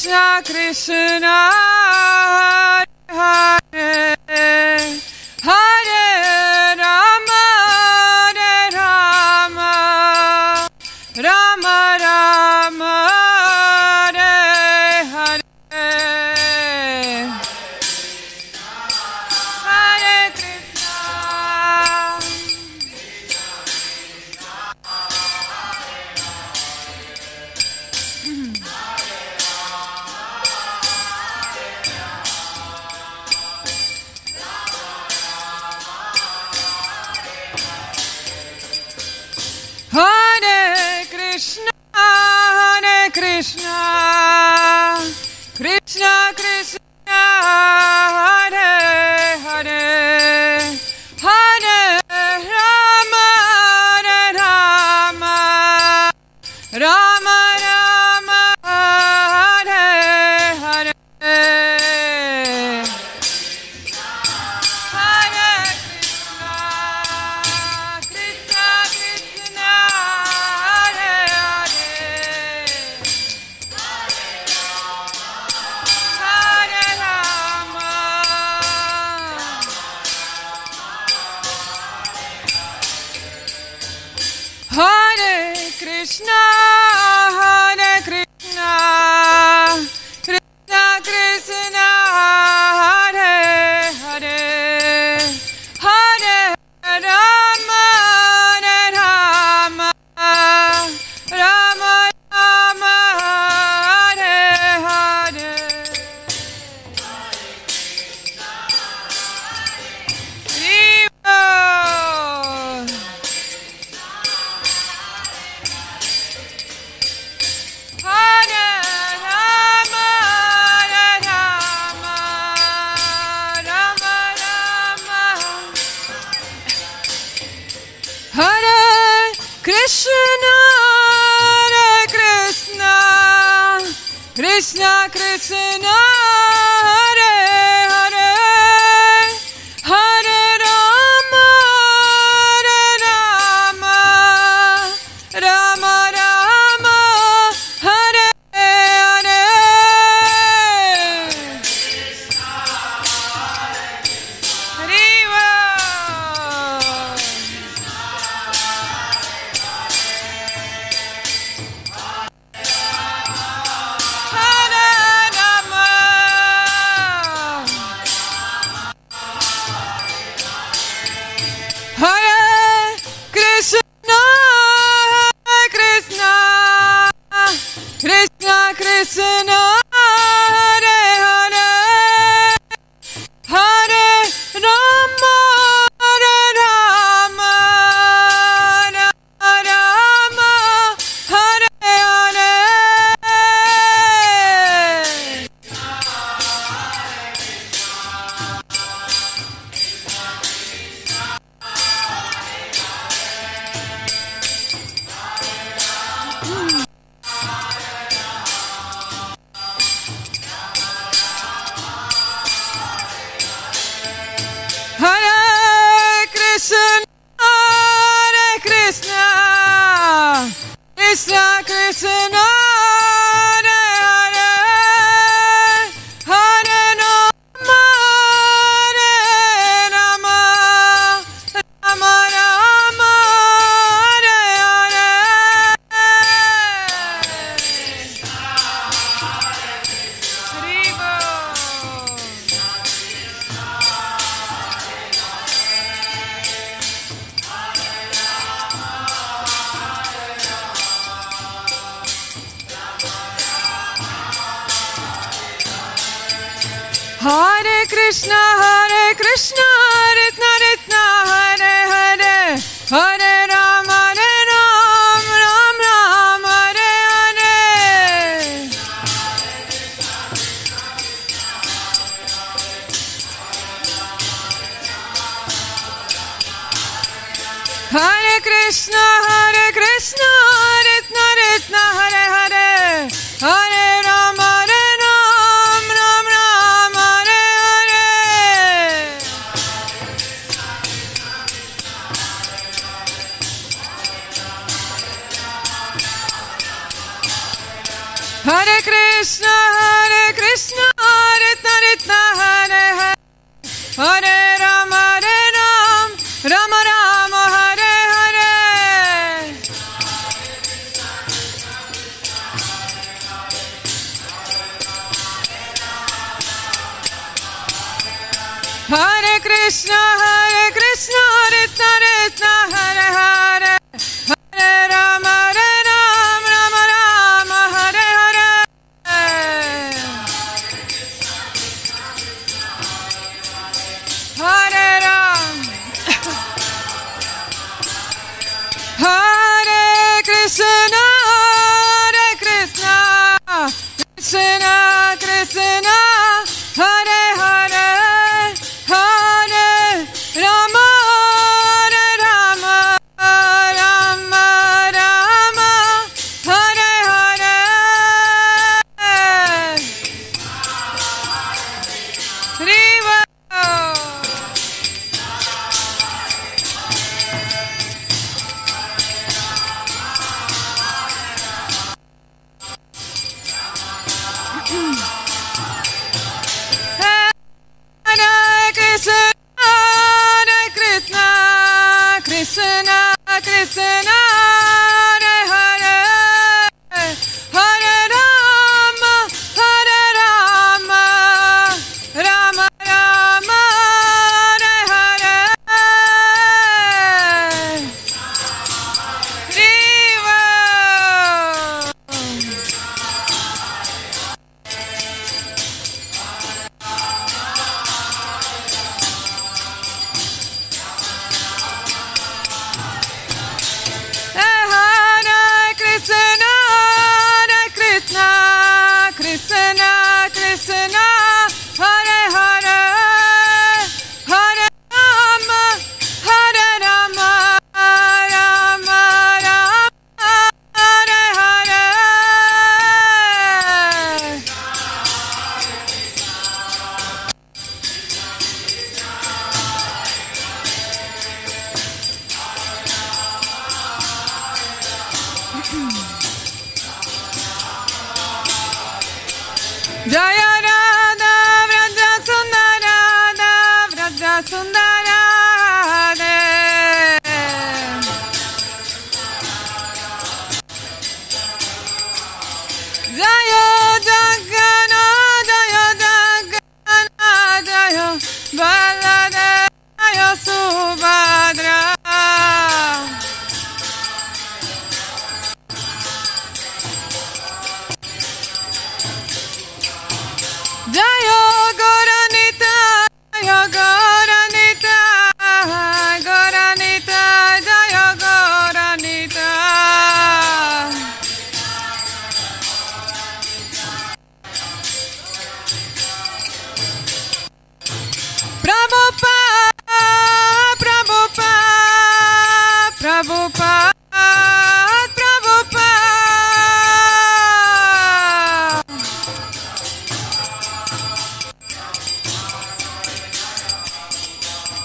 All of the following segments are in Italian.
Krishna Krishna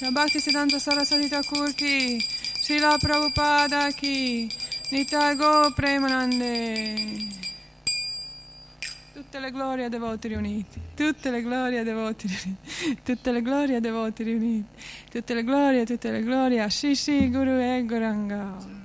Gaurnitai ki Shri Bhakti Siddhanta Saraswati Thakur ki Srila Prabhupada ki Nitai Go Premanande Tutte le glorie a devoti riuniti, tutte le glorie a devoti riuniti, tutte le glorie a devoti riuniti, tutte le glorie, tutte le glorie a Shishi Guru e Goranga.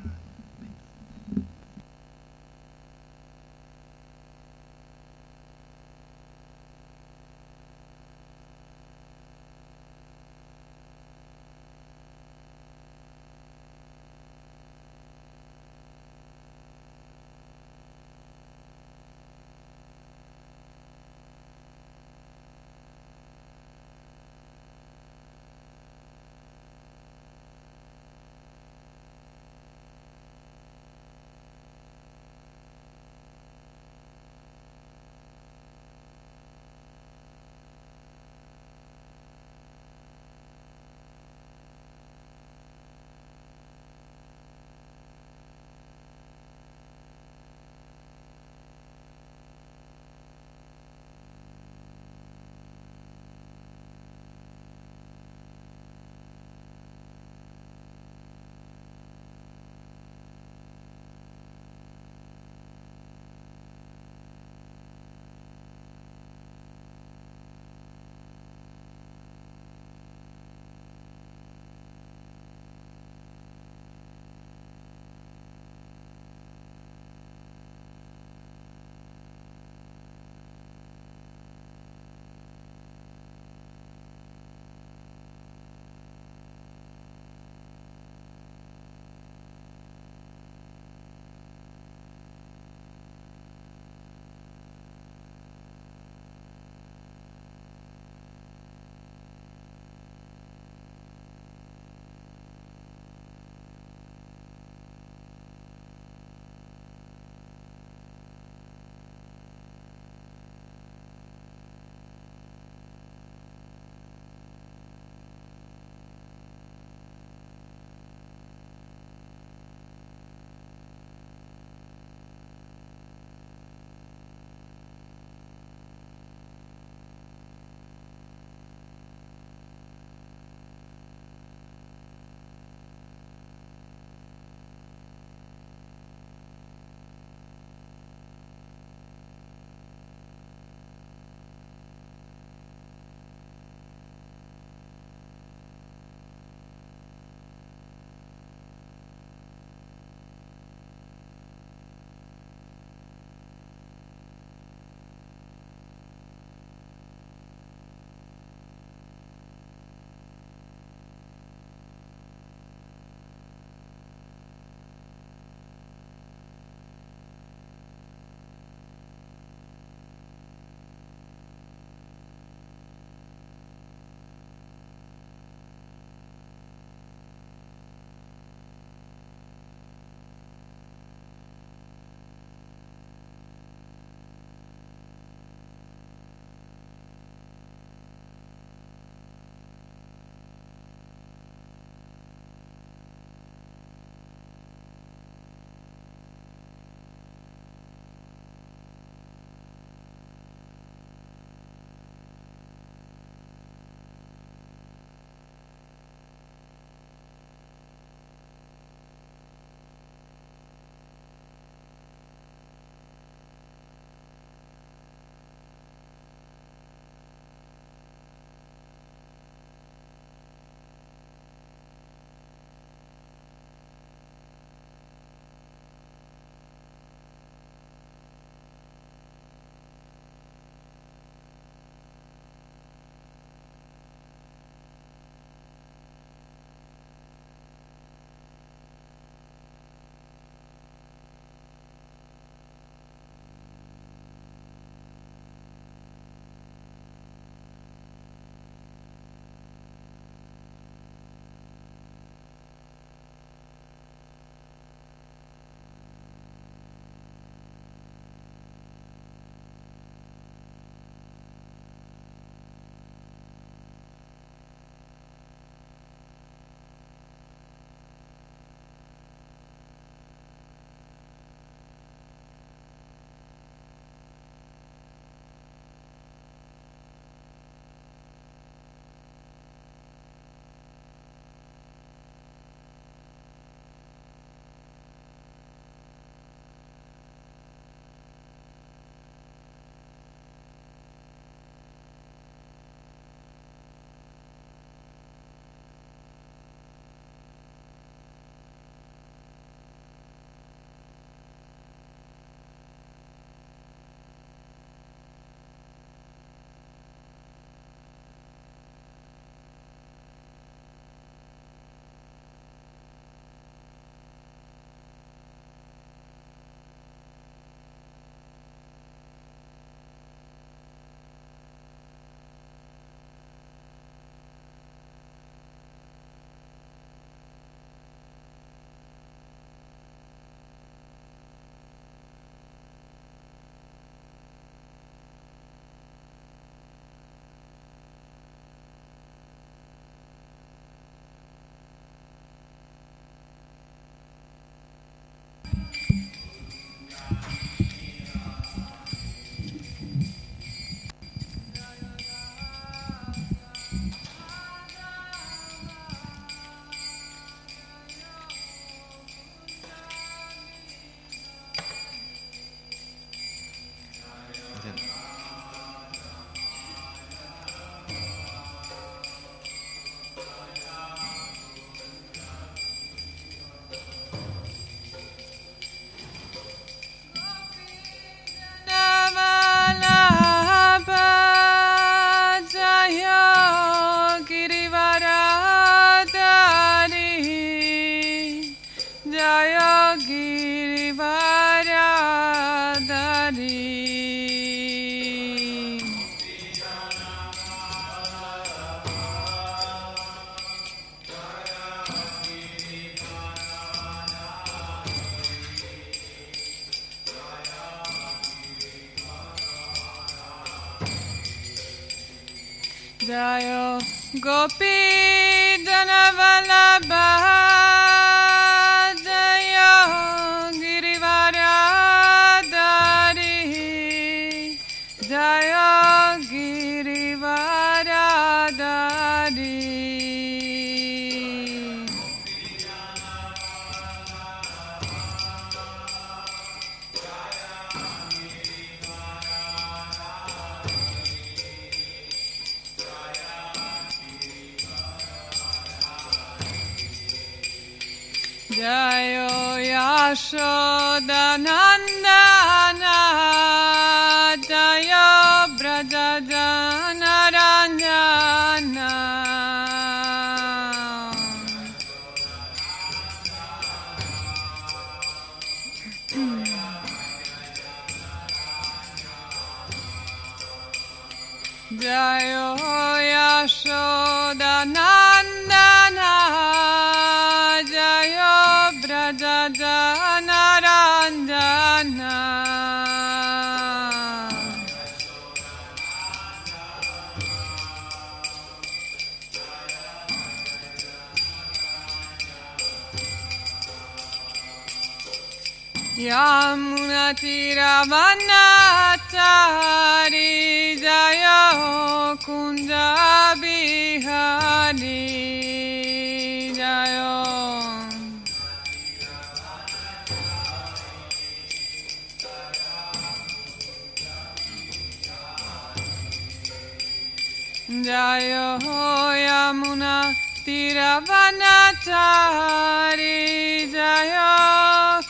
Tiravanatari Jayo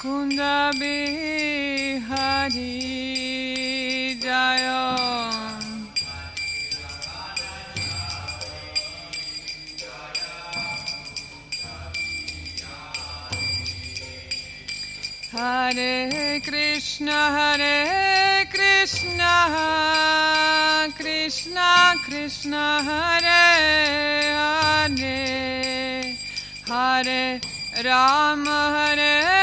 Kunda Bihari Jayo Hare Krishna Hare Krishna Krishna Krishna Hare Hare Hare राम Hare.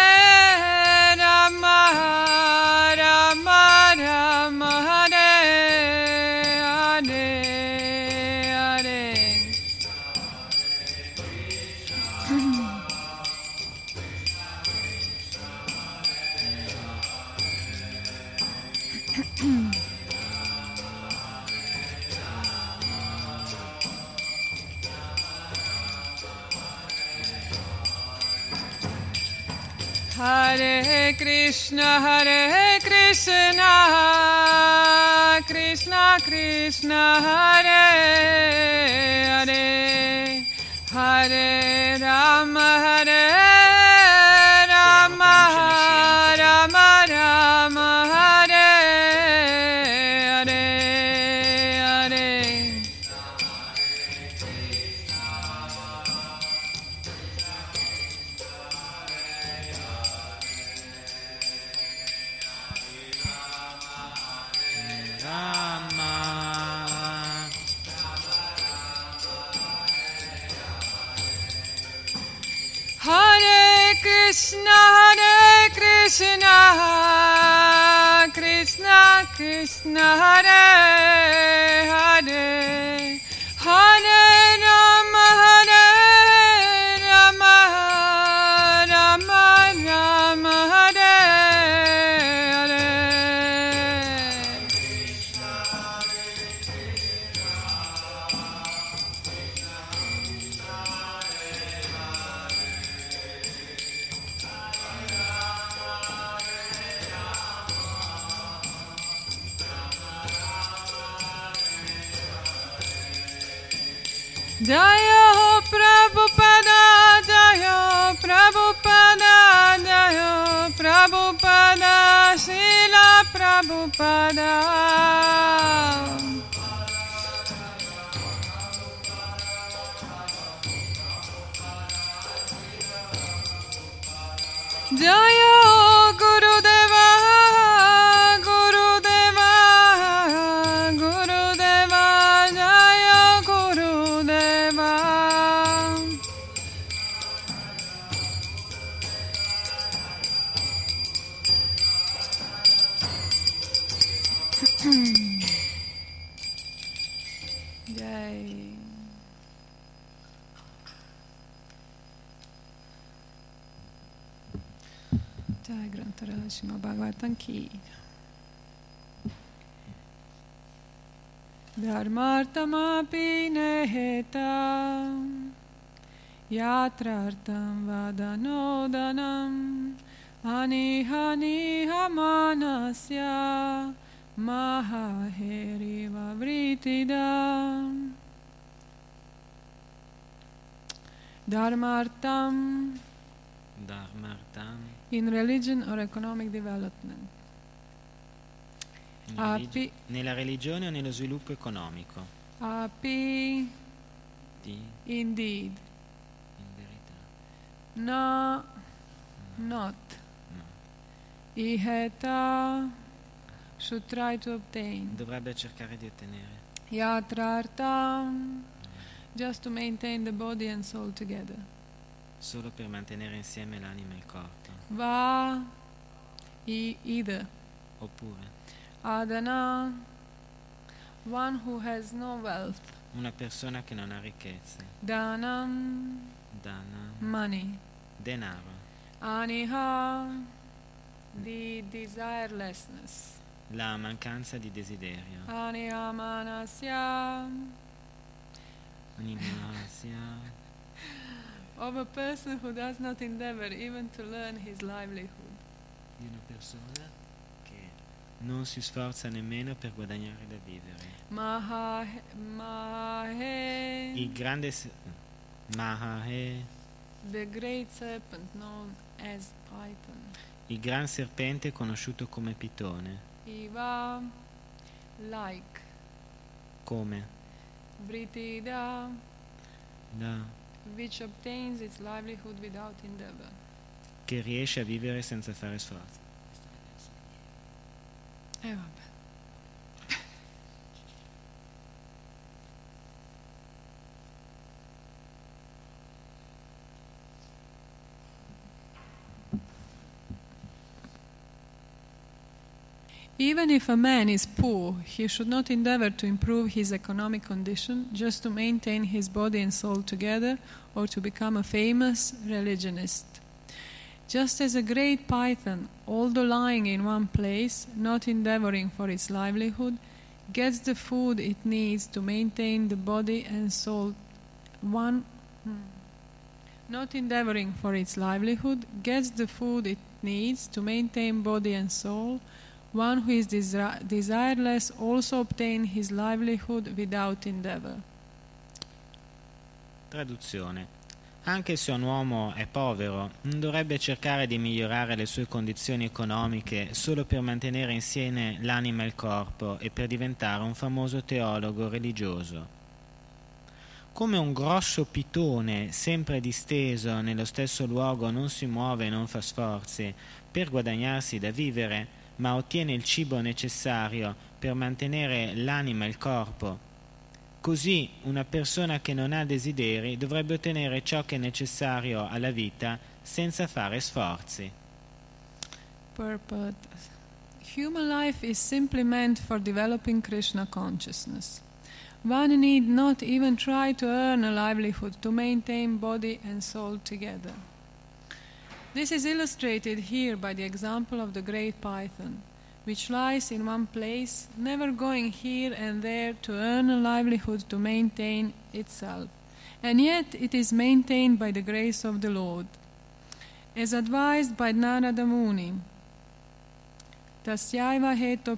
Krishna, Hare Krishna, Krishna Krishna, Hare Hare, Hare Rama, Hare Krishna, Hare Yatrartam vadanodanam. Anihaniha manasya Mahaheriva vritidam Dharmartam Dharmartam. in religion or economic development. Nella, Api- nella religione o nello sviluppo economico? Api Di, indeed. in verità. Na not. No. Iheta should try to obtain. Dovrebbe cercare di ottenere. Yatrartam just to maintain the body and soul together. Solo per mantenere insieme l'anima e il corpo. Va e either. Oppure Adana one who has no wealth. una persona che non ha ricchezze. Danam Dana. money. Denaro. Aniha the desirelessness. La mancanza di desiderio. Aniha manasya Un'innasia of a person who does not endeavor even to learn his livelihood. di una persona non si sforza nemmeno per guadagnare da vivere. Maha Mahe Il grande Mahahe, the great serpent known as Python. il gran serpente conosciuto come Pitone, Iva like. Come? Vritida da. Which obtains its livelihood without endeavor. che riesce a vivere senza fare Even if a man is poor, he should not endeavor to improve his economic condition just to maintain his body and soul together or to become a famous religionist. Just as a great python, although lying in one place, not endeavoring for its livelihood, gets the food it needs to maintain the body and soul one hmm. not endeavoring for its livelihood gets the food it needs to maintain body and soul one who is desi- desireless also obtain his livelihood without endeavor Traduzione. Anche se un uomo è povero, non dovrebbe cercare di migliorare le sue condizioni economiche solo per mantenere insieme l'anima e il corpo e per diventare un famoso teologo religioso. Come un grosso pitone sempre disteso nello stesso luogo non si muove e non fa sforzi per guadagnarsi da vivere, ma ottiene il cibo necessario per mantenere l'anima e il corpo, Così una persona che non ha desideri dovrebbe ottenere ciò che è necessario alla vita senza fare sforzi. purport. Human life is simply meant for developing krishna consciousness. One need not even try to earn a livelihood to maintain body and soul together. This is illustrated here by the example of the great python which lies in one place, never going here and there to earn a livelihood to maintain itself, and yet it is maintained by the grace of the Lord. As advised by Narada Muni, Tasyaiva heto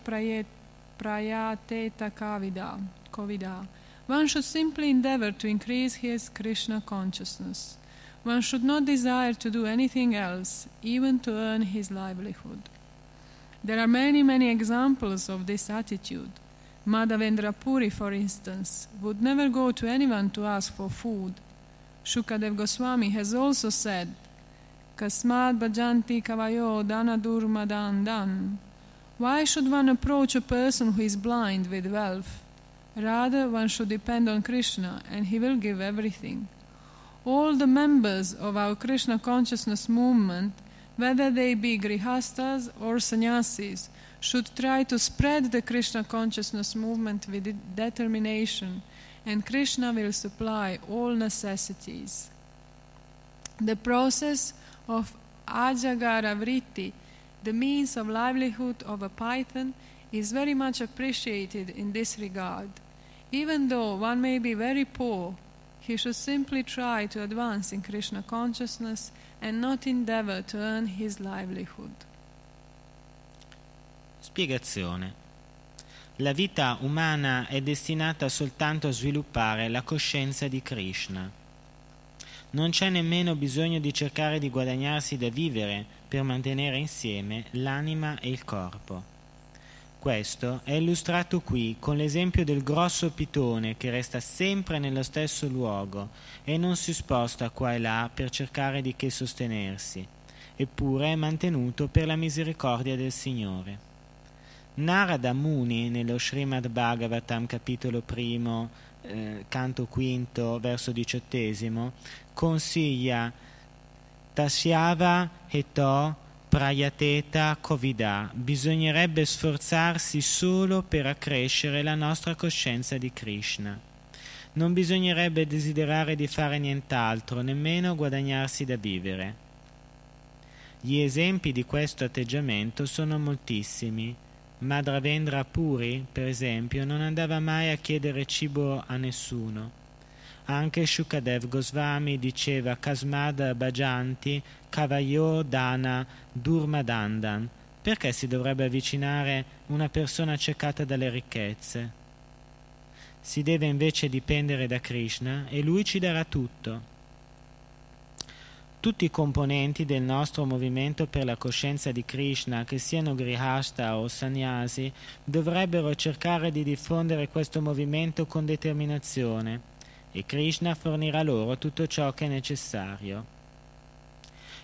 prayateta kavida, kovida, One should simply endeavor to increase his Krishna consciousness. One should not desire to do anything else, even to earn his livelihood. There are many, many examples of this attitude. Madhavendra Puri, for instance, would never go to anyone to ask for food. Shukadev Goswami has also said, Kasmad bhajanti kavayo dana durmadan dan. Why should one approach a person who is blind with wealth? Rather, one should depend on Krishna and he will give everything. All the members of our Krishna consciousness movement, whether they be grihastas or sannyasis, should try to spread the Krishna consciousness movement with determination, and Krishna will supply all necessities. The process of ajagara vritti, the means of livelihood of a python, is very much appreciated in this regard. Even though one may be very poor, he should simply try to advance in Krishna consciousness and not endeavor to earn his livelihood. Spiegazione. La vita umana è destinata soltanto a sviluppare la coscienza di Krishna. Non c'è nemmeno bisogno di cercare di guadagnarsi da vivere per mantenere insieme l'anima e il corpo. Questo è illustrato qui con l'esempio del grosso pitone che resta sempre nello stesso luogo e non si sposta qua e là per cercare di che sostenersi, eppure è mantenuto per la misericordia del Signore. Narada Muni nello Srimad Bhagavatam capitolo primo, eh, canto quinto, verso diciottesimo, consiglia Tasyava Heto Prayateta Kovida, bisognerebbe sforzarsi solo per accrescere la nostra coscienza di Krishna. Non bisognerebbe desiderare di fare nient'altro, nemmeno guadagnarsi da vivere. Gli esempi di questo atteggiamento sono moltissimi. Madhavendra Puri, per esempio, non andava mai a chiedere cibo a nessuno. Anche Shukadev Goswami diceva Kasmad Bhajanti Kavayo Dana Durmadandan. Perché si dovrebbe avvicinare una persona accecata dalle ricchezze? Si deve invece dipendere da Krishna e lui ci darà tutto. Tutti i componenti del nostro movimento per la coscienza di Krishna, che siano grihasta o sannyasi, dovrebbero cercare di diffondere questo movimento con determinazione e Krishna fornirà loro tutto ciò che è necessario.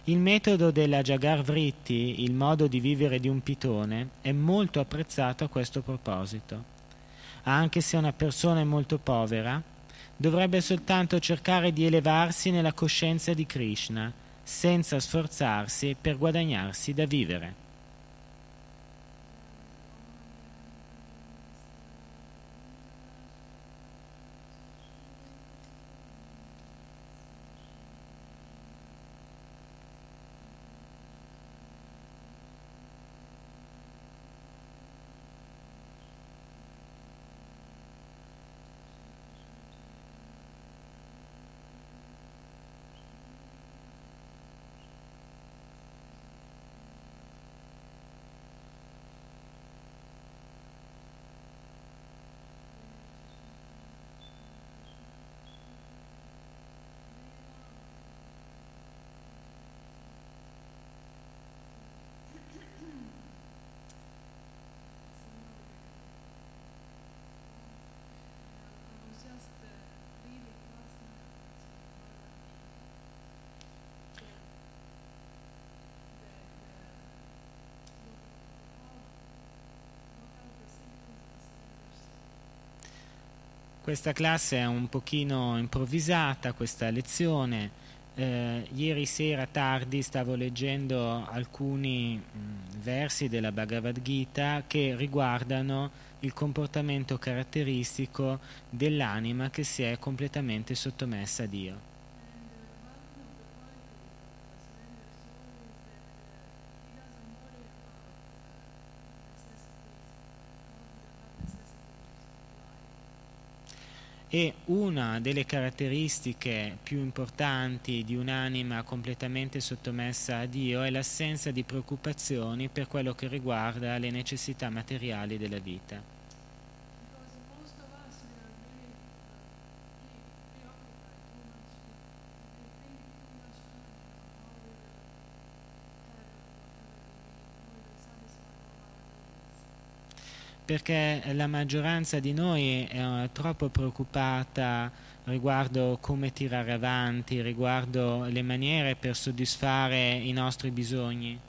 Il metodo della Jagar Vritti, il modo di vivere di un pitone, è molto apprezzato a questo proposito. Anche se una persona è molto povera, dovrebbe soltanto cercare di elevarsi nella coscienza di Krishna, senza sforzarsi per guadagnarsi da vivere. Questa classe è un pochino improvvisata, questa lezione. Eh, ieri sera tardi stavo leggendo alcuni mh, versi della Bhagavad Gita che riguardano il comportamento caratteristico dell'anima che si è completamente sottomessa a Dio. E una delle caratteristiche più importanti di un'anima completamente sottomessa a Dio è l'assenza di preoccupazioni per quello che riguarda le necessità materiali della vita. Perché la maggioranza di noi è troppo preoccupata riguardo come tirare avanti, riguardo le maniere per soddisfare i nostri bisogni.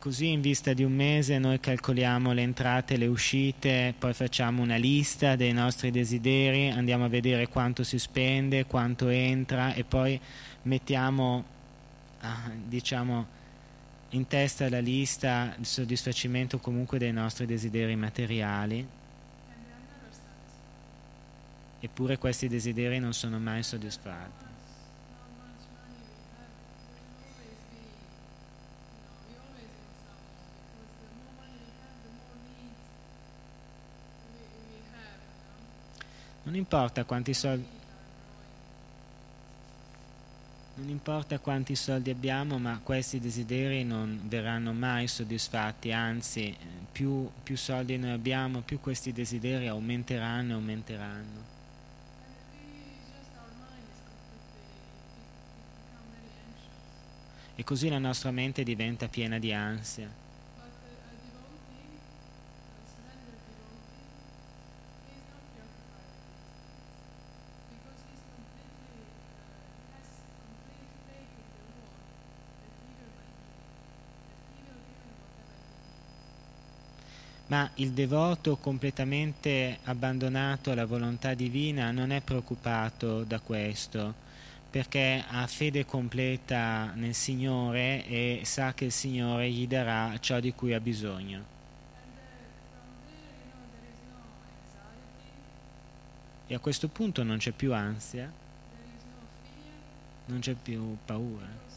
Così in vista di un mese noi calcoliamo le entrate le uscite, poi facciamo una lista dei nostri desideri, andiamo a vedere quanto si spende, quanto entra e poi mettiamo ah, diciamo, in testa la lista il soddisfacimento comunque dei nostri desideri materiali. Eppure questi desideri non sono mai soddisfatti. Non importa quanti soldi non importa quanti soldi abbiamo, ma questi desideri non verranno mai soddisfatti, anzi più, più soldi noi abbiamo, più questi desideri aumenteranno e aumenteranno. E così la nostra mente diventa piena di ansia. Ma il devoto completamente abbandonato alla volontà divina non è preoccupato da questo, perché ha fede completa nel Signore e sa che il Signore gli darà ciò di cui ha bisogno. E a questo punto non c'è più ansia, non c'è più paura.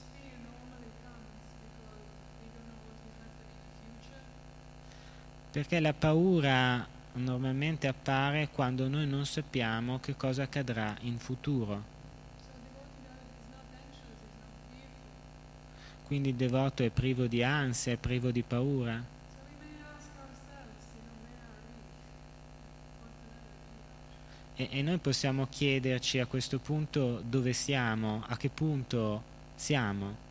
Perché la paura normalmente appare quando noi non sappiamo che cosa accadrà in futuro. Quindi il devoto è privo di ansia, è privo di paura. E, e noi possiamo chiederci a questo punto dove siamo, a che punto siamo.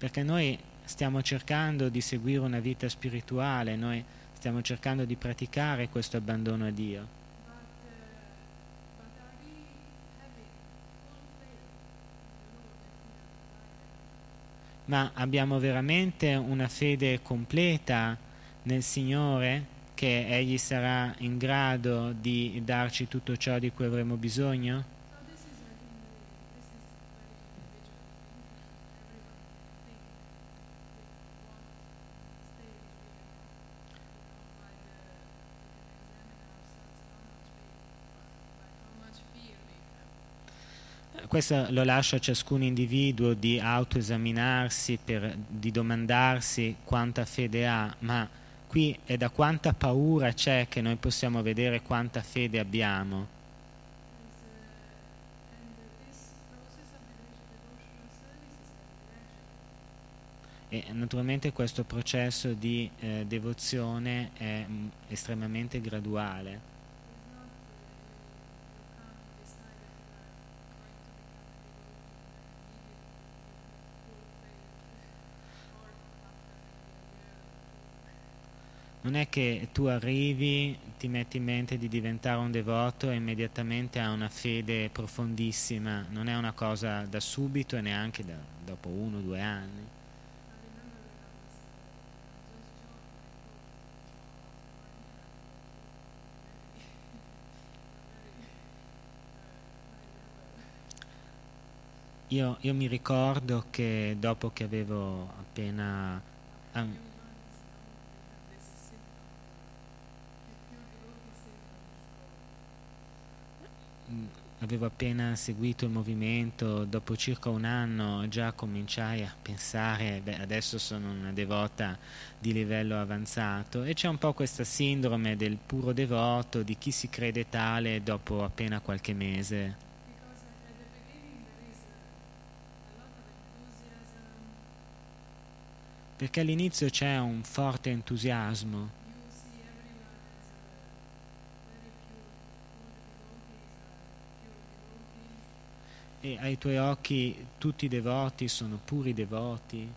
Perché noi stiamo cercando di seguire una vita spirituale, noi stiamo cercando di praticare questo abbandono a Dio. Ma abbiamo veramente una fede completa nel Signore che Egli sarà in grado di darci tutto ciò di cui avremo bisogno? Questo lo lascio a ciascun individuo di autoesaminarsi, di domandarsi quanta fede ha, ma qui è da quanta paura c'è che noi possiamo vedere quanta fede abbiamo. E naturalmente questo processo di eh, devozione è mm, estremamente graduale. Non è che tu arrivi, ti metti in mente di diventare un devoto e immediatamente hai una fede profondissima, non è una cosa da subito e neanche da, dopo uno o due anni. Io, io mi ricordo che dopo che avevo appena... Um, avevo appena seguito il movimento, dopo circa un anno già cominciai a pensare, beh, adesso sono una devota di livello avanzato e c'è un po' questa sindrome del puro devoto, di chi si crede tale dopo appena qualche mese. Perché all'inizio c'è un forte entusiasmo. E ai tuoi occhi tutti i devoti sono puri devoti.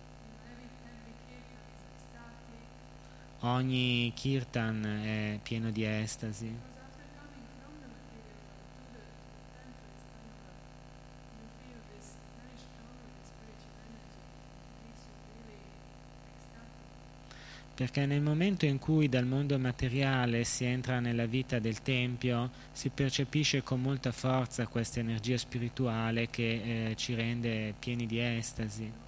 Ogni kirtan è pieno di estasi. Perché nel momento in cui dal mondo materiale si entra nella vita del Tempio si percepisce con molta forza questa energia spirituale che eh, ci rende pieni di estasi.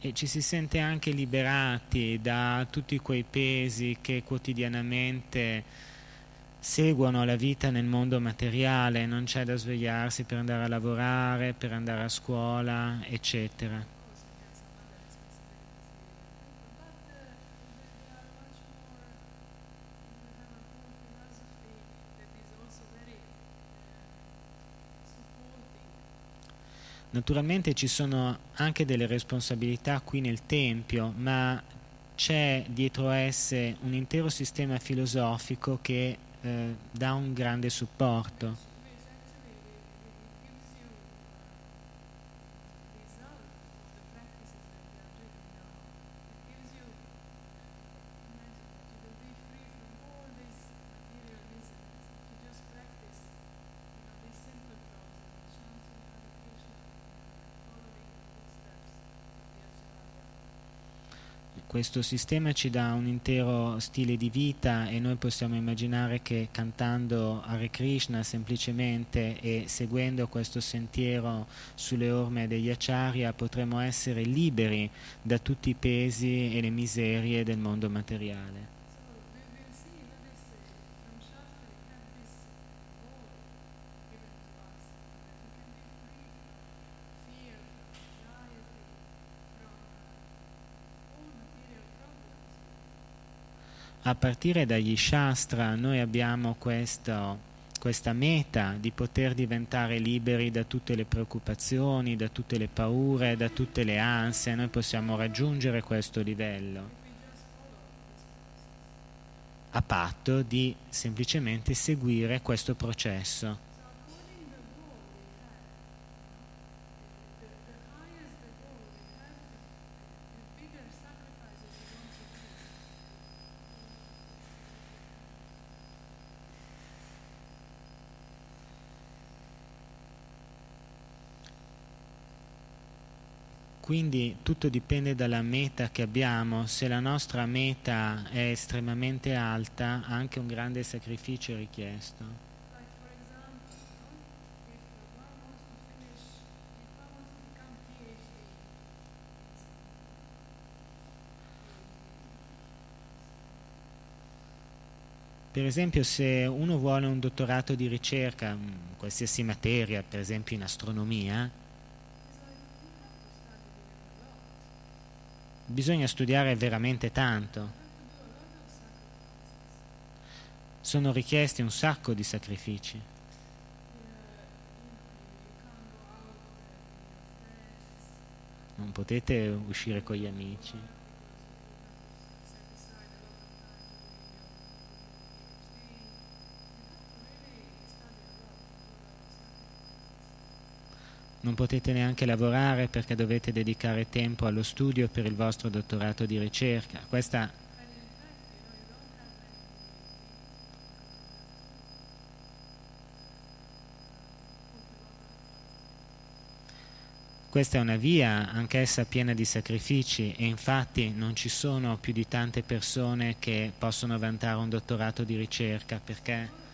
E ci si sente anche liberati da tutti quei pesi che quotidianamente seguono la vita nel mondo materiale, non c'è da svegliarsi per andare a lavorare, per andare a scuola, eccetera. Naturalmente ci sono anche delle responsabilità qui nel Tempio, ma c'è dietro esse un intero sistema filosofico che eh, dà un grande supporto. Questo sistema ci dà un intero stile di vita e noi possiamo immaginare che cantando Hare Krishna semplicemente e seguendo questo sentiero sulle orme degli acciaria potremo essere liberi da tutti i pesi e le miserie del mondo materiale. A partire dagli Shastra noi abbiamo questo, questa meta di poter diventare liberi da tutte le preoccupazioni, da tutte le paure, da tutte le ansie, noi possiamo raggiungere questo livello a patto di semplicemente seguire questo processo. Quindi tutto dipende dalla meta che abbiamo, se la nostra meta è estremamente alta anche un grande sacrificio è richiesto. Per esempio se uno vuole un dottorato di ricerca, in qualsiasi materia, per esempio in astronomia, bisogna studiare veramente tanto. Sono richiesti un sacco di sacrifici. Non potete uscire con gli amici. Non potete neanche lavorare perché dovete dedicare tempo allo studio per il vostro dottorato di ricerca. Questa Questa è una via anch'essa piena di sacrifici e infatti non ci sono più di tante persone che possono vantare un dottorato di ricerca perché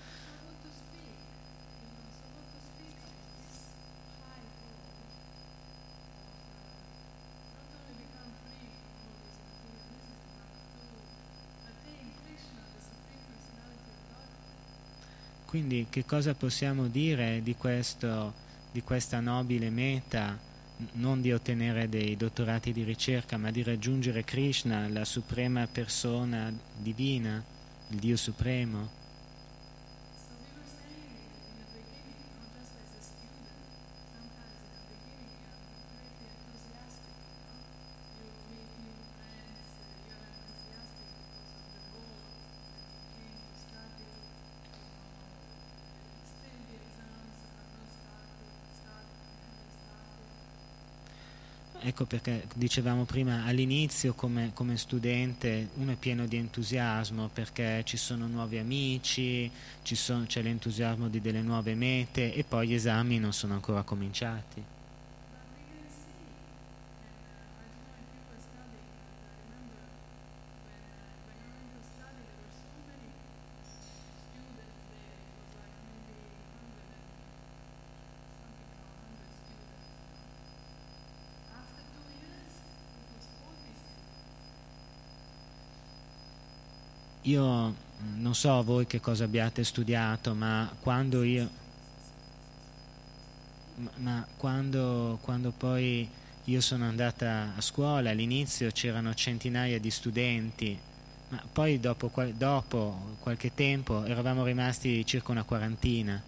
quindi che cosa possiamo dire di, questo, di questa nobile meta, non di ottenere dei dottorati di ricerca, ma di raggiungere Krishna, la suprema persona divina, il Dio supremo? Ecco perché dicevamo prima all'inizio come, come studente uno è pieno di entusiasmo perché ci sono nuovi amici, c'è l'entusiasmo di delle nuove mete e poi gli esami non sono ancora cominciati. Io mm, non so voi che cosa abbiate studiato, ma quando io ma, quando, quando poi io sono andata a scuola all'inizio c'erano centinaia di studenti, ma poi dopo, dopo qualche tempo eravamo rimasti circa una quarantina.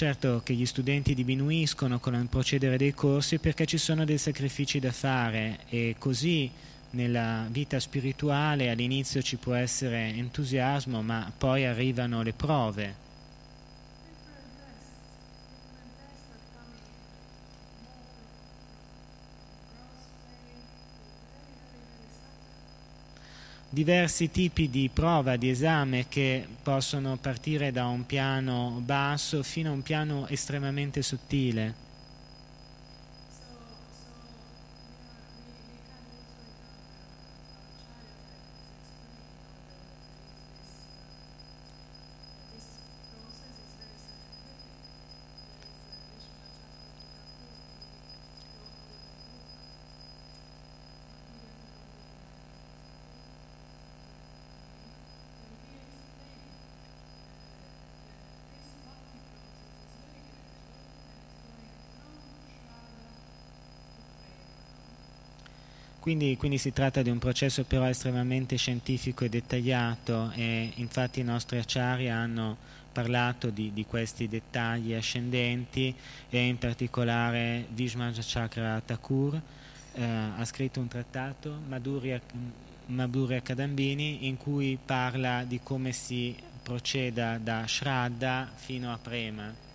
Certo che gli studenti diminuiscono con il procedere dei corsi perché ci sono dei sacrifici da fare e così nella vita spirituale all'inizio ci può essere entusiasmo, ma poi arrivano le prove. Diversi tipi di prova, di esame che possono partire da un piano basso fino a un piano estremamente sottile. Quindi, quindi si tratta di un processo però estremamente scientifico e dettagliato e infatti i nostri acciari hanno parlato di, di questi dettagli ascendenti e in particolare Vishmanja Chakra Thakur eh, ha scritto un trattato, Madhurya, Madhurya Kadambini, in cui parla di come si proceda da Shraddha fino a Prema.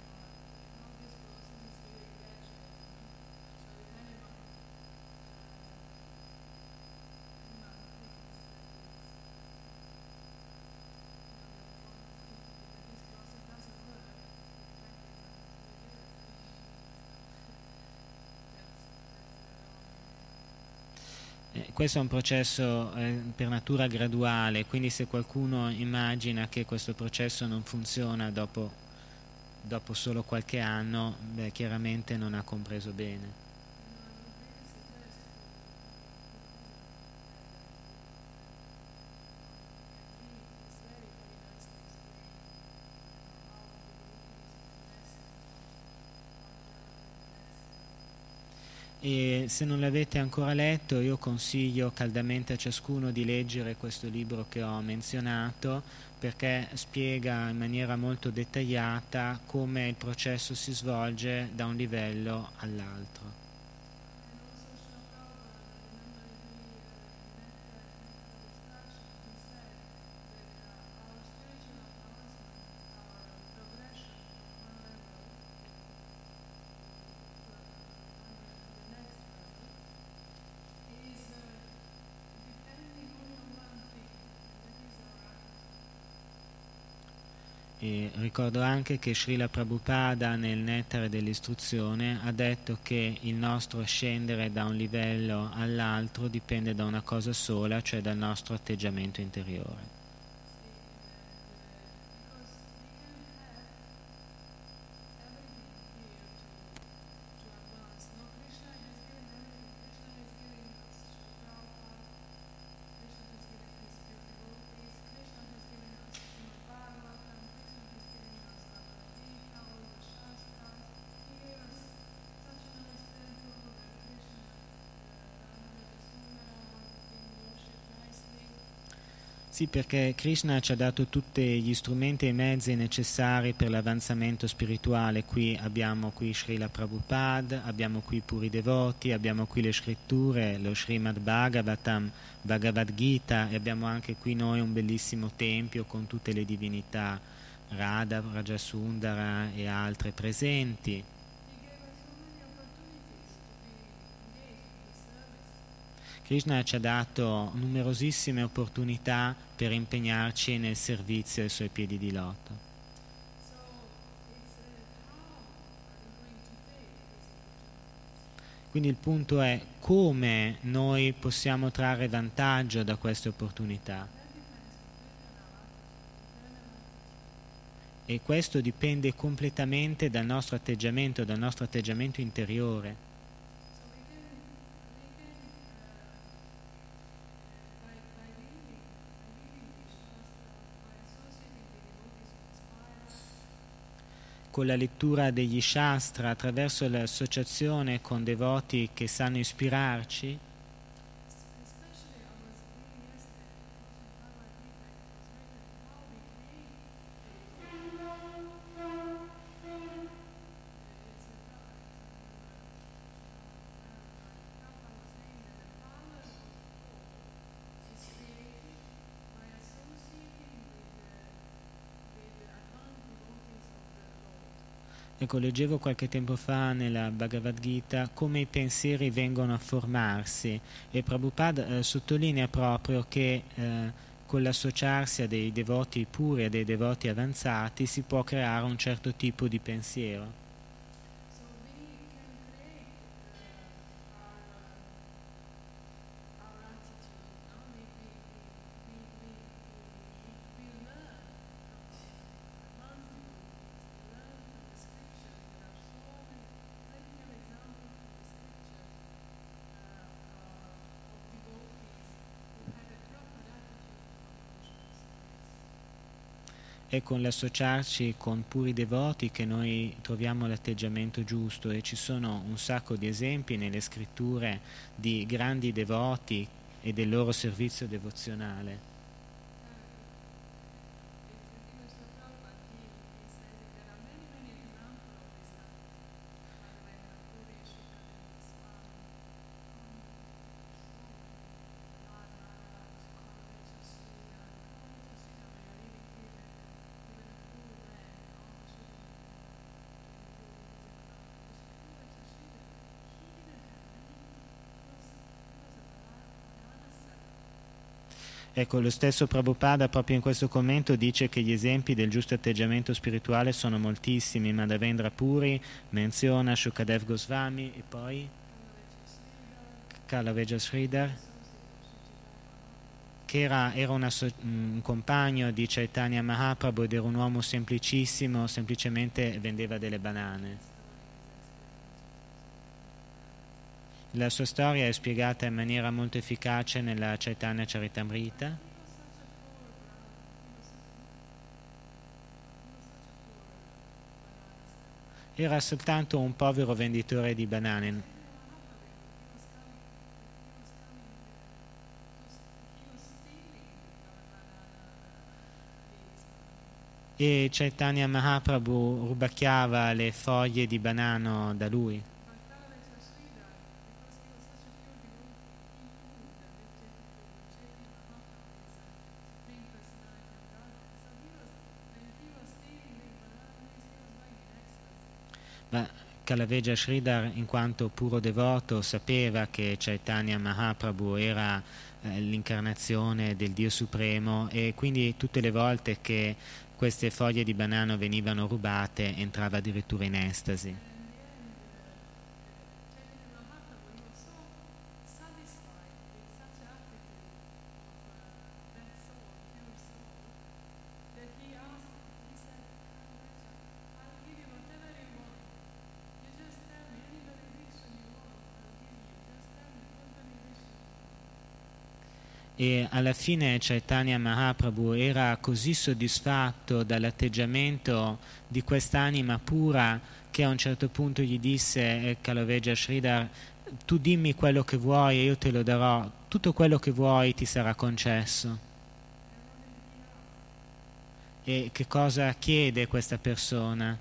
Questo è un processo eh, per natura graduale, quindi se qualcuno immagina che questo processo non funziona dopo, dopo solo qualche anno, beh, chiaramente non ha compreso bene. E se non l'avete ancora letto, io consiglio caldamente a ciascuno di leggere questo libro che ho menzionato perché spiega in maniera molto dettagliata come il processo si svolge da un livello all'altro. Ricordo anche che Srila Prabhupada nel Nettare dell'istruzione ha detto che il nostro scendere da un livello all'altro dipende da una cosa sola, cioè dal nostro atteggiamento interiore. Sì, perché Krishna ci ha dato tutti gli strumenti e i mezzi necessari per l'avanzamento spirituale. Qui abbiamo qui Srila Prabhupada, abbiamo qui puri devoti, abbiamo qui le scritture, lo Srimad Bhagavatam, Bhagavad Gita e abbiamo anche qui noi un bellissimo tempio con tutte le divinità Radha, Rajasundara e altre presenti. Krishna ci ha dato numerosissime opportunità per impegnarci nel servizio ai suoi piedi di loto. Quindi il punto è come noi possiamo trarre vantaggio da queste opportunità. E questo dipende completamente dal nostro atteggiamento, dal nostro atteggiamento interiore. Con la lettura degli Shastra, attraverso l'associazione con devoti che sanno ispirarci, Ecco, leggevo qualche tempo fa nella Bhagavad Gita come i pensieri vengono a formarsi e Prabhupada eh, sottolinea proprio che eh, con l'associarsi a dei devoti puri, a dei devoti avanzati, si può creare un certo tipo di pensiero. È con l'associarci con puri devoti che noi troviamo l'atteggiamento giusto e ci sono un sacco di esempi nelle scritture di grandi devoti e del loro servizio devozionale. Ecco, lo stesso Prabhupada proprio in questo commento dice che gli esempi del giusto atteggiamento spirituale sono moltissimi. Madhavendra Puri menziona Shukadev Goswami e poi Kalaveja Sridhar che era, era una, un compagno di Chaitanya Mahaprabhu ed era un uomo semplicissimo, semplicemente vendeva delle banane. La sua storia è spiegata in maniera molto efficace nella Chaitanya Charitamrita. Era soltanto un povero venditore di banane. E Chaitanya Mahaprabhu rubacchiava le foglie di banano da lui. Kalaveja Sridhar, in quanto puro devoto, sapeva che Chaitanya Mahaprabhu era eh, l'incarnazione del Dio Supremo e quindi tutte le volte che queste foglie di banano venivano rubate entrava addirittura in estasi. E alla fine Chaitanya Mahaprabhu era così soddisfatto dall'atteggiamento di quest'anima pura che a un certo punto gli disse eh, Kalaveja Sridhar tu dimmi quello che vuoi e io te lo darò tutto quello che vuoi ti sarà concesso e che cosa chiede questa persona?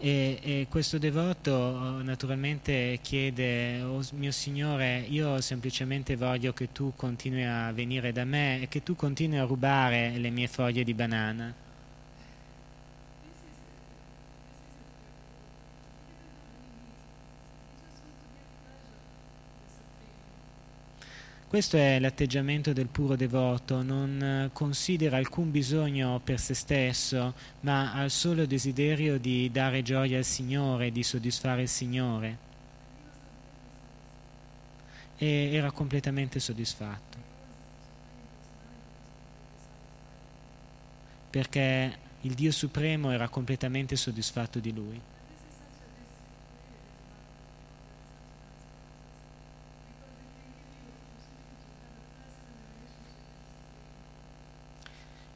E, e, questo devoto oh, naturalmente chiede, oh mio Signore, io semplicemente voglio che tu continui a venire da me e che tu continui a rubare le mie foglie di banana. Questo è l'atteggiamento del puro devoto, non eh, considera alcun bisogno per se stesso, ma ha il solo desiderio di dare gioia al Signore, di soddisfare il Signore. E era completamente soddisfatto. Perché il Dio Supremo era completamente soddisfatto di lui.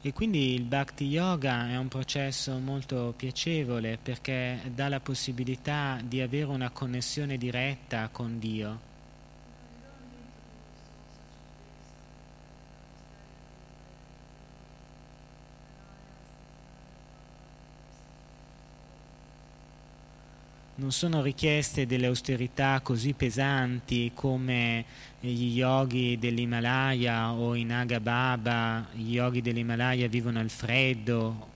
E quindi il Bhakti Yoga è un processo molto piacevole perché dà la possibilità di avere una connessione diretta con Dio. Non sono richieste delle austerità così pesanti come gli yogi dell'Himalaya o in Naga gli yogi dell'Himalaya vivono al freddo.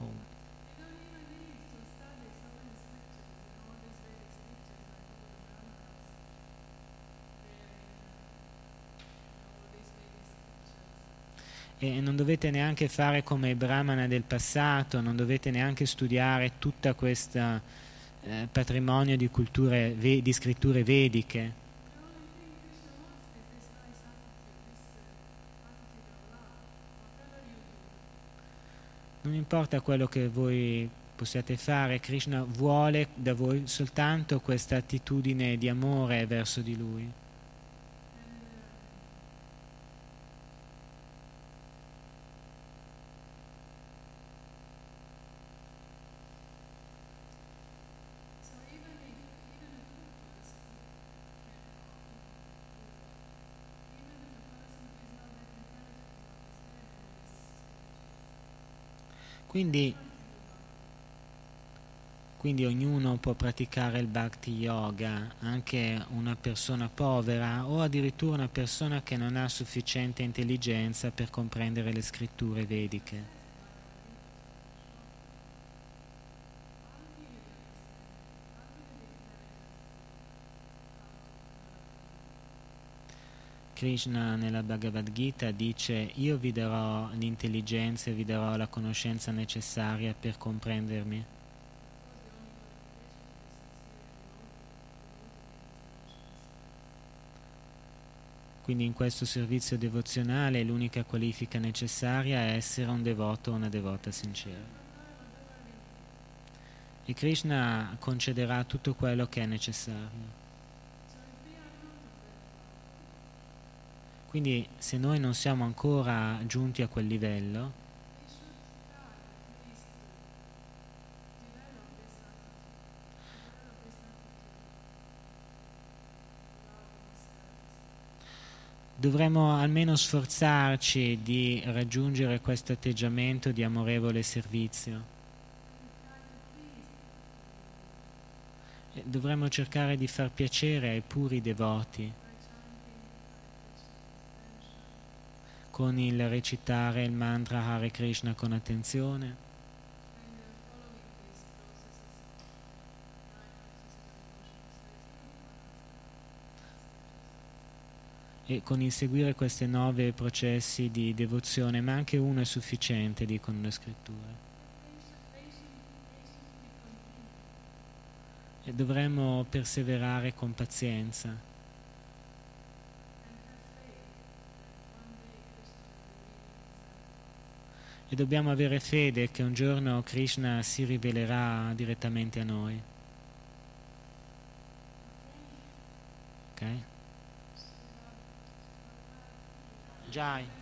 E non dovete neanche fare come i brahmana del passato, non dovete neanche studiare tutta questa eh, patrimonio di, culture, di scritture vediche. Non importa quello che voi possiate fare, Krishna vuole da voi soltanto questa attitudine di amore verso di Lui. Quindi, quindi ognuno può praticare il bhakti yoga, anche una persona povera o addirittura una persona che non ha sufficiente intelligenza per comprendere le scritture vediche. Krishna nella Bhagavad Gita dice io vi darò l'intelligenza e vi darò la conoscenza necessaria per comprendermi. Quindi in questo servizio devozionale l'unica qualifica necessaria è essere un devoto o una devota sincera. E Krishna concederà tutto quello che è necessario. Quindi se noi non siamo ancora giunti a quel livello, dovremmo almeno sforzarci di raggiungere questo atteggiamento di amorevole servizio. Dovremmo cercare di far piacere ai puri devoti. Con il recitare il mantra Hare Krishna con attenzione. e con il seguire questi nove processi di devozione, ma anche uno è sufficiente, dicono le scritture. E dovremmo perseverare con pazienza. E dobbiamo avere fede che un giorno Krishna si rivelerà direttamente a noi. Ok? Jai.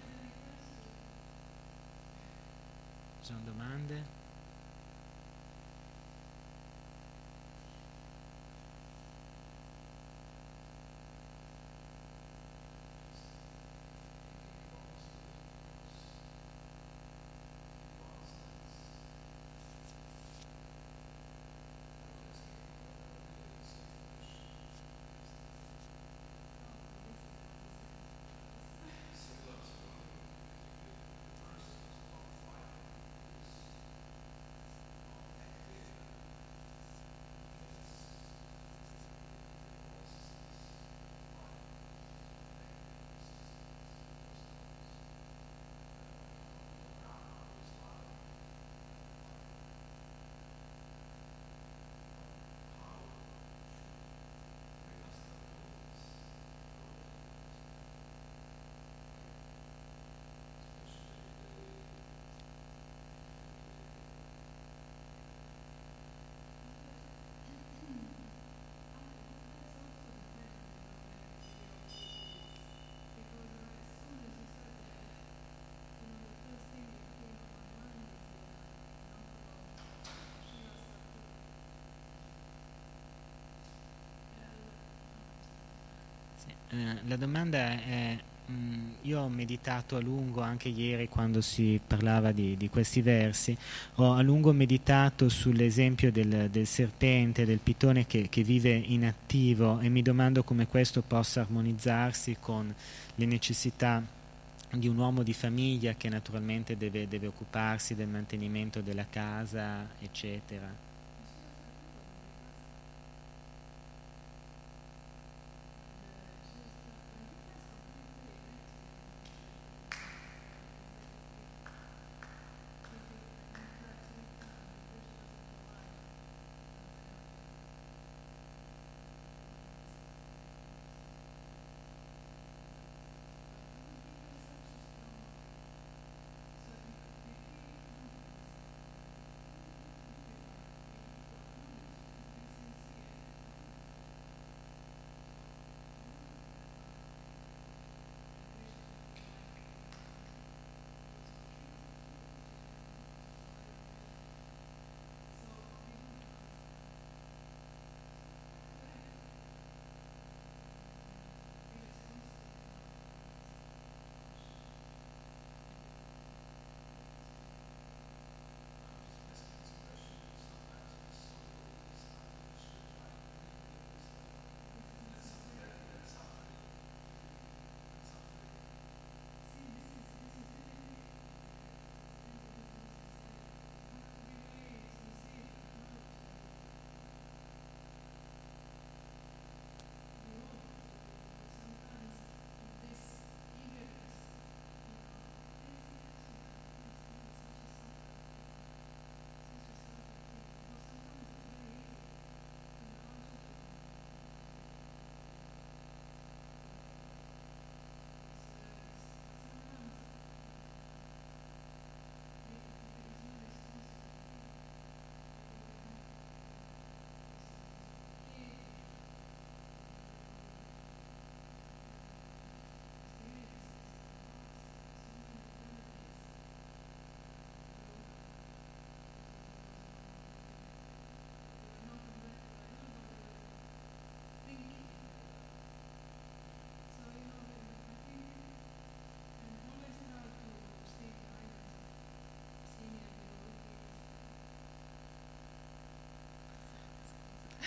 Eh, la domanda è, mh, mm, io ho meditato a lungo anche ieri quando si parlava di, di questi versi, ho a lungo meditato sull'esempio del, del serpente, del pitone che, che, vive inattivo e mi domando come questo possa armonizzarsi con le necessità di un uomo di famiglia che naturalmente deve, deve occuparsi del mantenimento della casa, eccetera.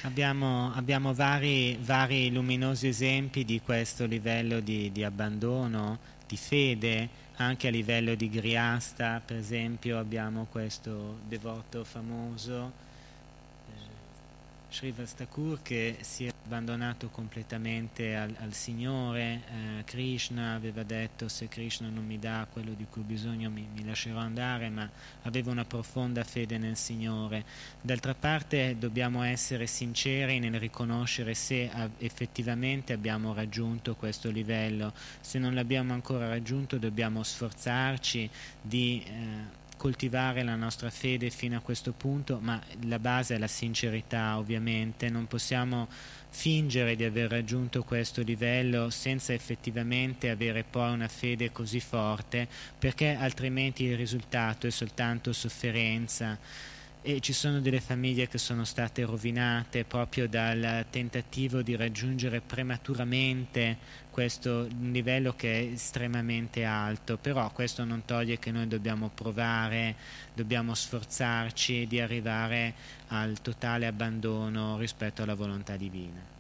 Abbiamo, abbiamo vari, vari, luminosi esempi di questo livello di, di, abbandono, di fede, anche a livello di Griasta, per esempio abbiamo questo devoto famoso. Srivas Thakur che si è abbandonato completamente al, al Signore, eh, Krishna aveva detto se Krishna non mi dà quello di cui ho bisogno mi, mi, lascerò andare, ma aveva una profonda fede nel Signore. D'altra parte dobbiamo essere sinceri nel riconoscere se effettivamente abbiamo raggiunto questo livello, se non l'abbiamo ancora raggiunto dobbiamo sforzarci di... Eh, coltivare la nostra fede fino a questo punto, ma la base è la sincerità ovviamente, non possiamo fingere di aver raggiunto questo livello senza effettivamente avere poi una fede così forte, perché altrimenti il risultato è soltanto sofferenza e ci sono delle famiglie che sono state rovinate proprio dal tentativo di raggiungere prematuramente questo livello che è estremamente alto, però questo non toglie che noi dobbiamo provare, dobbiamo sforzarci di arrivare al totale abbandono rispetto alla volontà divina.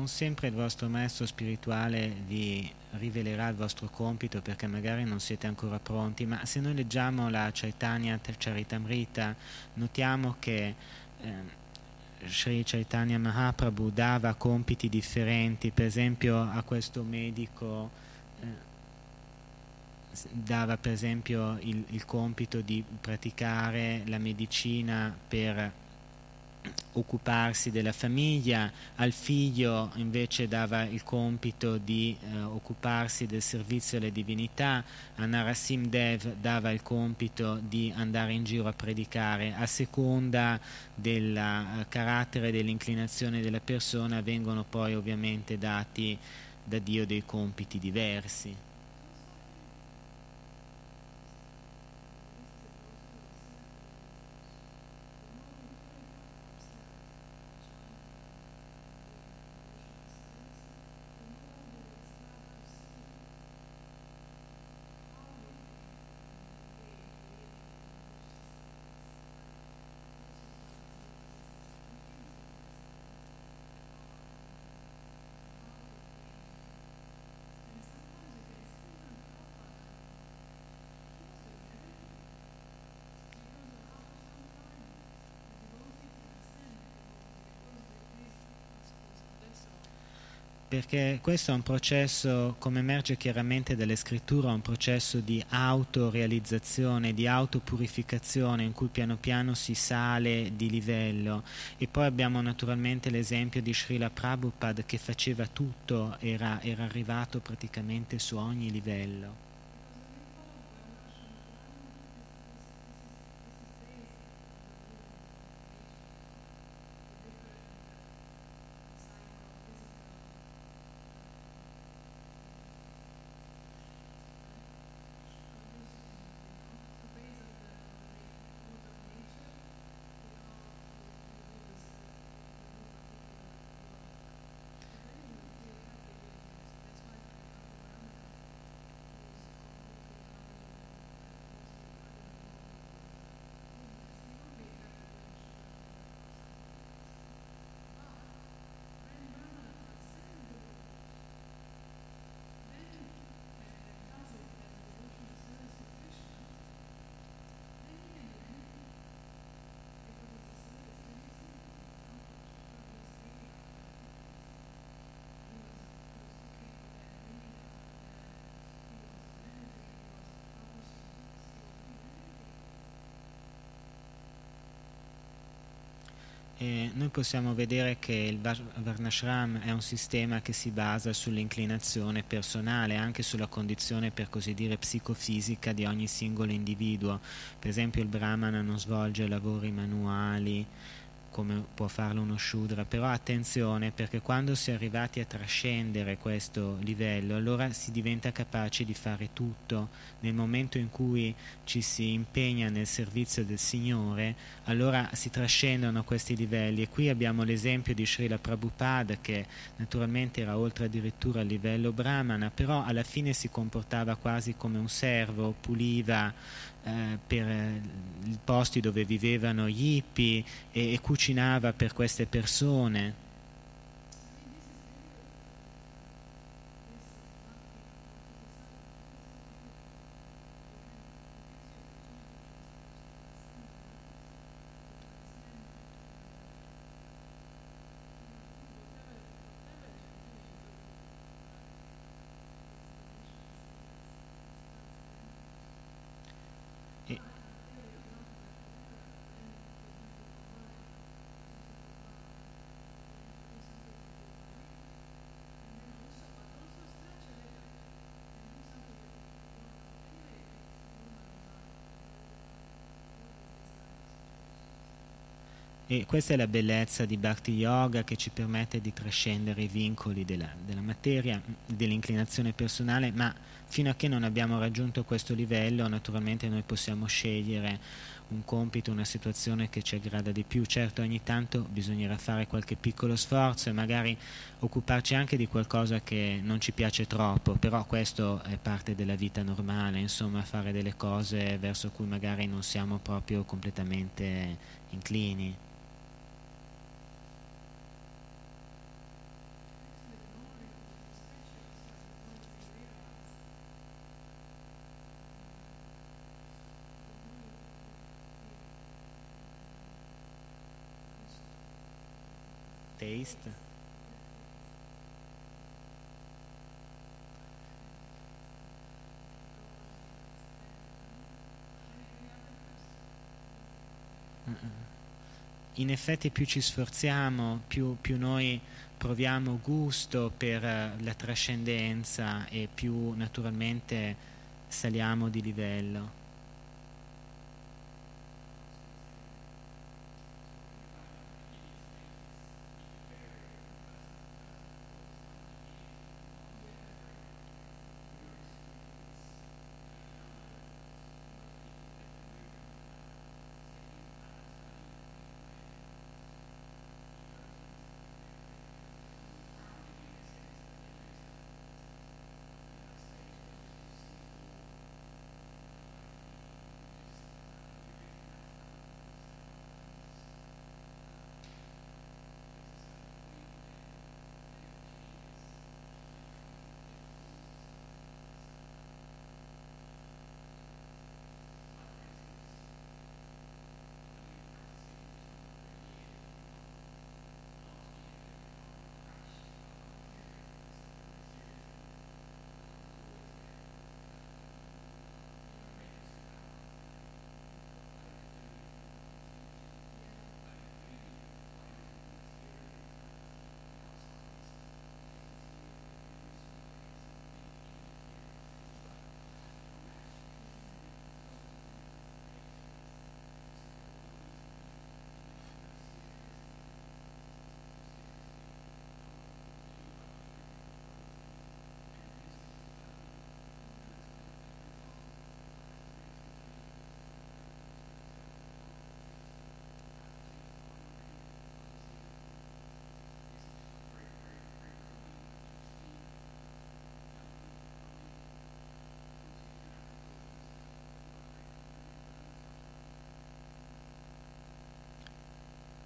Non sempre il vostro maestro spirituale vi rivelerà il vostro compito perché magari non siete ancora pronti, ma se noi leggiamo la Chaitanya Charitamrita notiamo che eh, Sri Chaitanya Mahaprabhu dava compiti differenti, per esempio a questo medico eh, dava per esempio il, il compito di praticare la medicina per occuparsi della famiglia, al figlio invece dava il compito di eh, occuparsi del servizio alle divinità, a Narasim Dev dava il compito di andare in giro a predicare, a seconda del uh, carattere e dell'inclinazione della persona vengono poi ovviamente dati da Dio dei compiti diversi. Perché questo è un processo, come emerge chiaramente dalle scritture, un processo di autorealizzazione, di autopurificazione in cui piano piano si sale di livello e poi abbiamo naturalmente l'esempio di Srila Prabhupada che faceva tutto, era, era arrivato praticamente su ogni livello. E noi possiamo vedere che il Varnashram è un sistema che si basa sull'inclinazione personale, anche sulla condizione per così dire psicofisica di ogni singolo individuo. Per esempio il Brahmana non svolge lavori manuali, come può farlo uno Shudra, però attenzione perché quando si è arrivati a trascendere questo livello allora si diventa capaci di fare tutto, nel momento in cui ci si impegna nel servizio del Signore allora si trascendono questi livelli. E qui abbiamo l'esempio di Srila Prabhupada che naturalmente era oltre addirittura al livello brahmana però alla fine si comportava quasi come un servo, puliva eh, per eh, i posti dove vivevano gli hippie e, e cucinava per queste persone. E questa è la bellezza di Bhakti Yoga che ci permette di trascendere i vincoli della, della materia, dell'inclinazione personale, ma fino a che non abbiamo raggiunto questo livello naturalmente noi possiamo scegliere un compito, una situazione che ci aggrada di più. Certo ogni tanto bisognerà fare qualche piccolo sforzo e magari occuparci anche di qualcosa che non ci piace troppo, però questo è parte della vita normale, insomma fare delle cose verso cui magari non siamo proprio completamente inclini. Taste. In effetti più ci sforziamo, più, più noi proviamo gusto per eh, la trascendenza e più naturalmente saliamo di livello.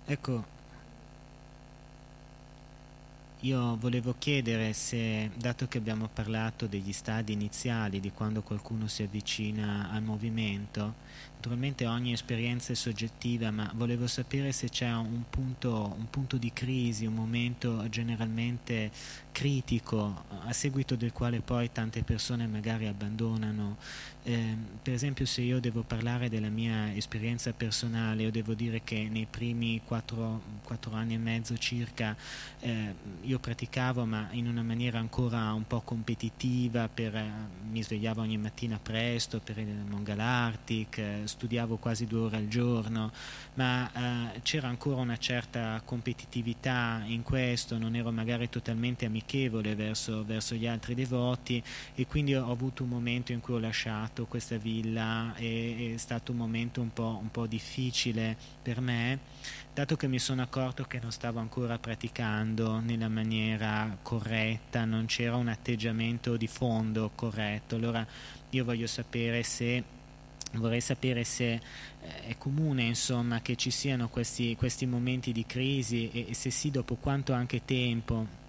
Ecco, io volevo chiedere se, dato che abbiamo parlato degli stadi iniziali, di quando qualcuno si avvicina al movimento, naturalmente ogni esperienza è soggettiva, ma volevo sapere se c'è un punto, un punto di crisi, un momento generalmente critico a seguito del quale poi tante persone magari abbandonano. Eh, per esempio se io devo parlare della mia esperienza personale, io devo dire che nei primi quattro, quattro anni e mezzo circa eh, io praticavo ma in una maniera ancora un po' competitiva, per, eh, mi svegliavo ogni mattina presto per il Mongalartic, eh, studiavo quasi due ore al giorno, ma eh, c'era ancora una certa competitività in questo, non ero magari totalmente amichevole verso, verso gli altri devoti e quindi ho avuto un momento in cui ho lasciato questa villa e è stato un momento un po', un po difficile per me, dato che mi sono accorto che non stavo ancora praticando nella maniera corretta, non c'era un atteggiamento di fondo corretto, allora io voglio sapere se vorrei sapere se eh, è comune insomma, che ci siano questi, questi momenti di crisi e, e se sì dopo quanto anche tempo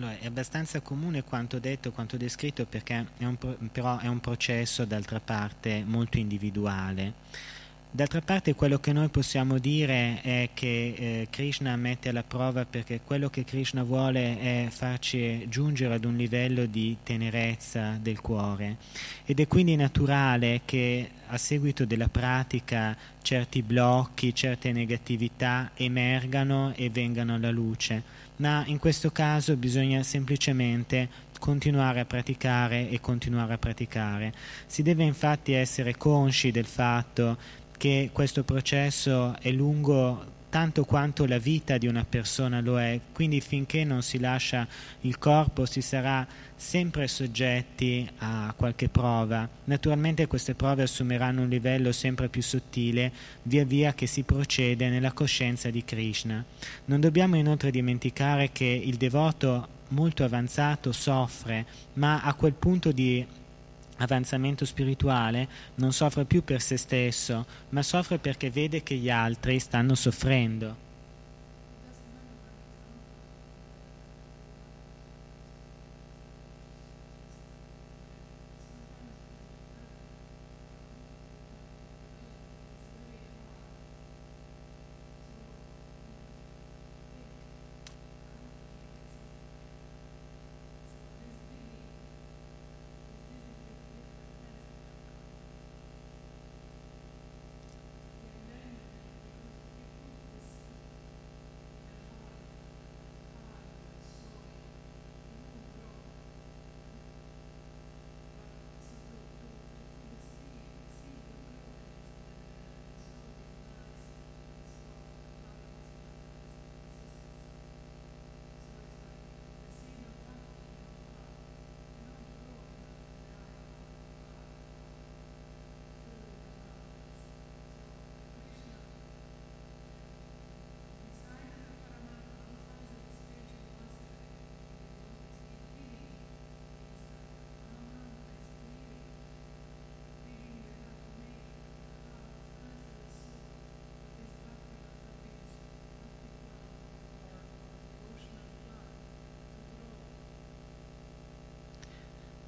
Allora, è abbastanza comune quanto detto, quanto descritto, perché è un, però è un processo d'altra parte molto individuale. D'altra parte quello che noi possiamo dire è che eh, Krishna mette alla prova perché quello che Krishna vuole è farci giungere ad un livello di tenerezza del cuore ed è quindi naturale che a seguito della pratica certi blocchi, certe negatività emergano e vengano alla luce, ma in questo caso bisogna semplicemente continuare a praticare e continuare a praticare. Si deve infatti essere consci del fatto che questo processo è lungo tanto quanto la vita di una persona lo è, quindi finché non si lascia il corpo si sarà sempre soggetti a qualche prova. Naturalmente queste prove assumeranno un livello sempre più sottile via via che si procede nella coscienza di Krishna. Non dobbiamo inoltre dimenticare che il devoto molto avanzato soffre, ma a quel punto di avanzamento spirituale non soffre più per se stesso, ma soffre perché vede che gli altri stanno soffrendo.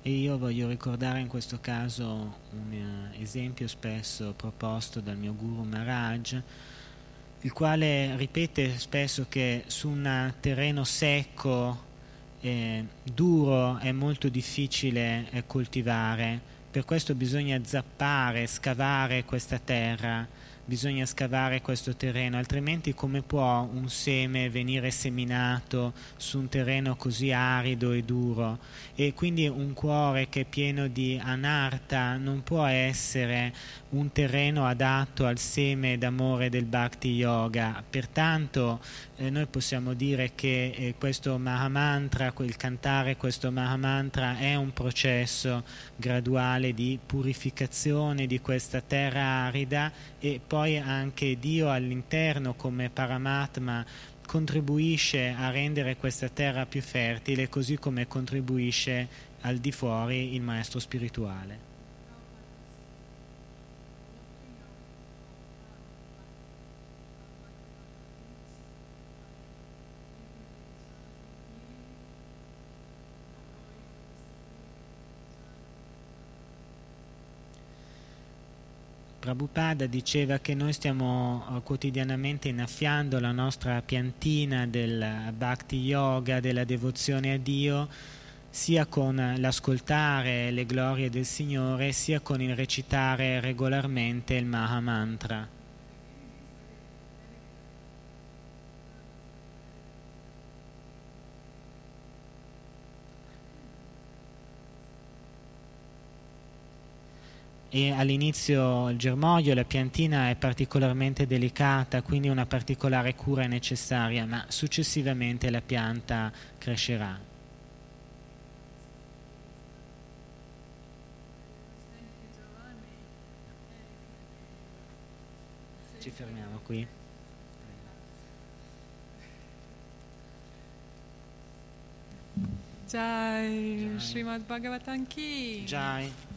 E io voglio ricordare in questo caso un eh, esempio spesso proposto dal mio guru Maharaj, il quale ripete spesso che su un terreno secco, eh, duro, è molto difficile eh, coltivare, per questo bisogna zappare, scavare questa terra bisogna scavare questo terreno, altrimenti come può un seme venire seminato su un terreno così arido e duro? E quindi un cuore che è pieno di anarta non può essere un terreno adatto al seme d'amore del Bhakti Yoga. Pertanto eh, noi possiamo dire che eh, questo Mahamantra, il cantare questo Mahamantra è un processo graduale di purificazione di questa terra arida e poi anche Dio all'interno come Paramatma contribuisce a rendere questa terra più fertile così come contribuisce al di fuori il maestro spirituale. Prabhupada diceva che noi stiamo eh, quotidianamente innaffiando la nostra piantina del bhakti yoga, della devozione a Dio, sia con l'ascoltare le glorie del Signore, sia con il recitare regolarmente il Maha e all'inizio il germoglio, la piantina è particolarmente delicata, quindi una particolare cura è necessaria, ma successivamente la pianta crescerà. Ci fermiamo qui. Jai, Jai. Srimad Bhagavatam Ki. Jai.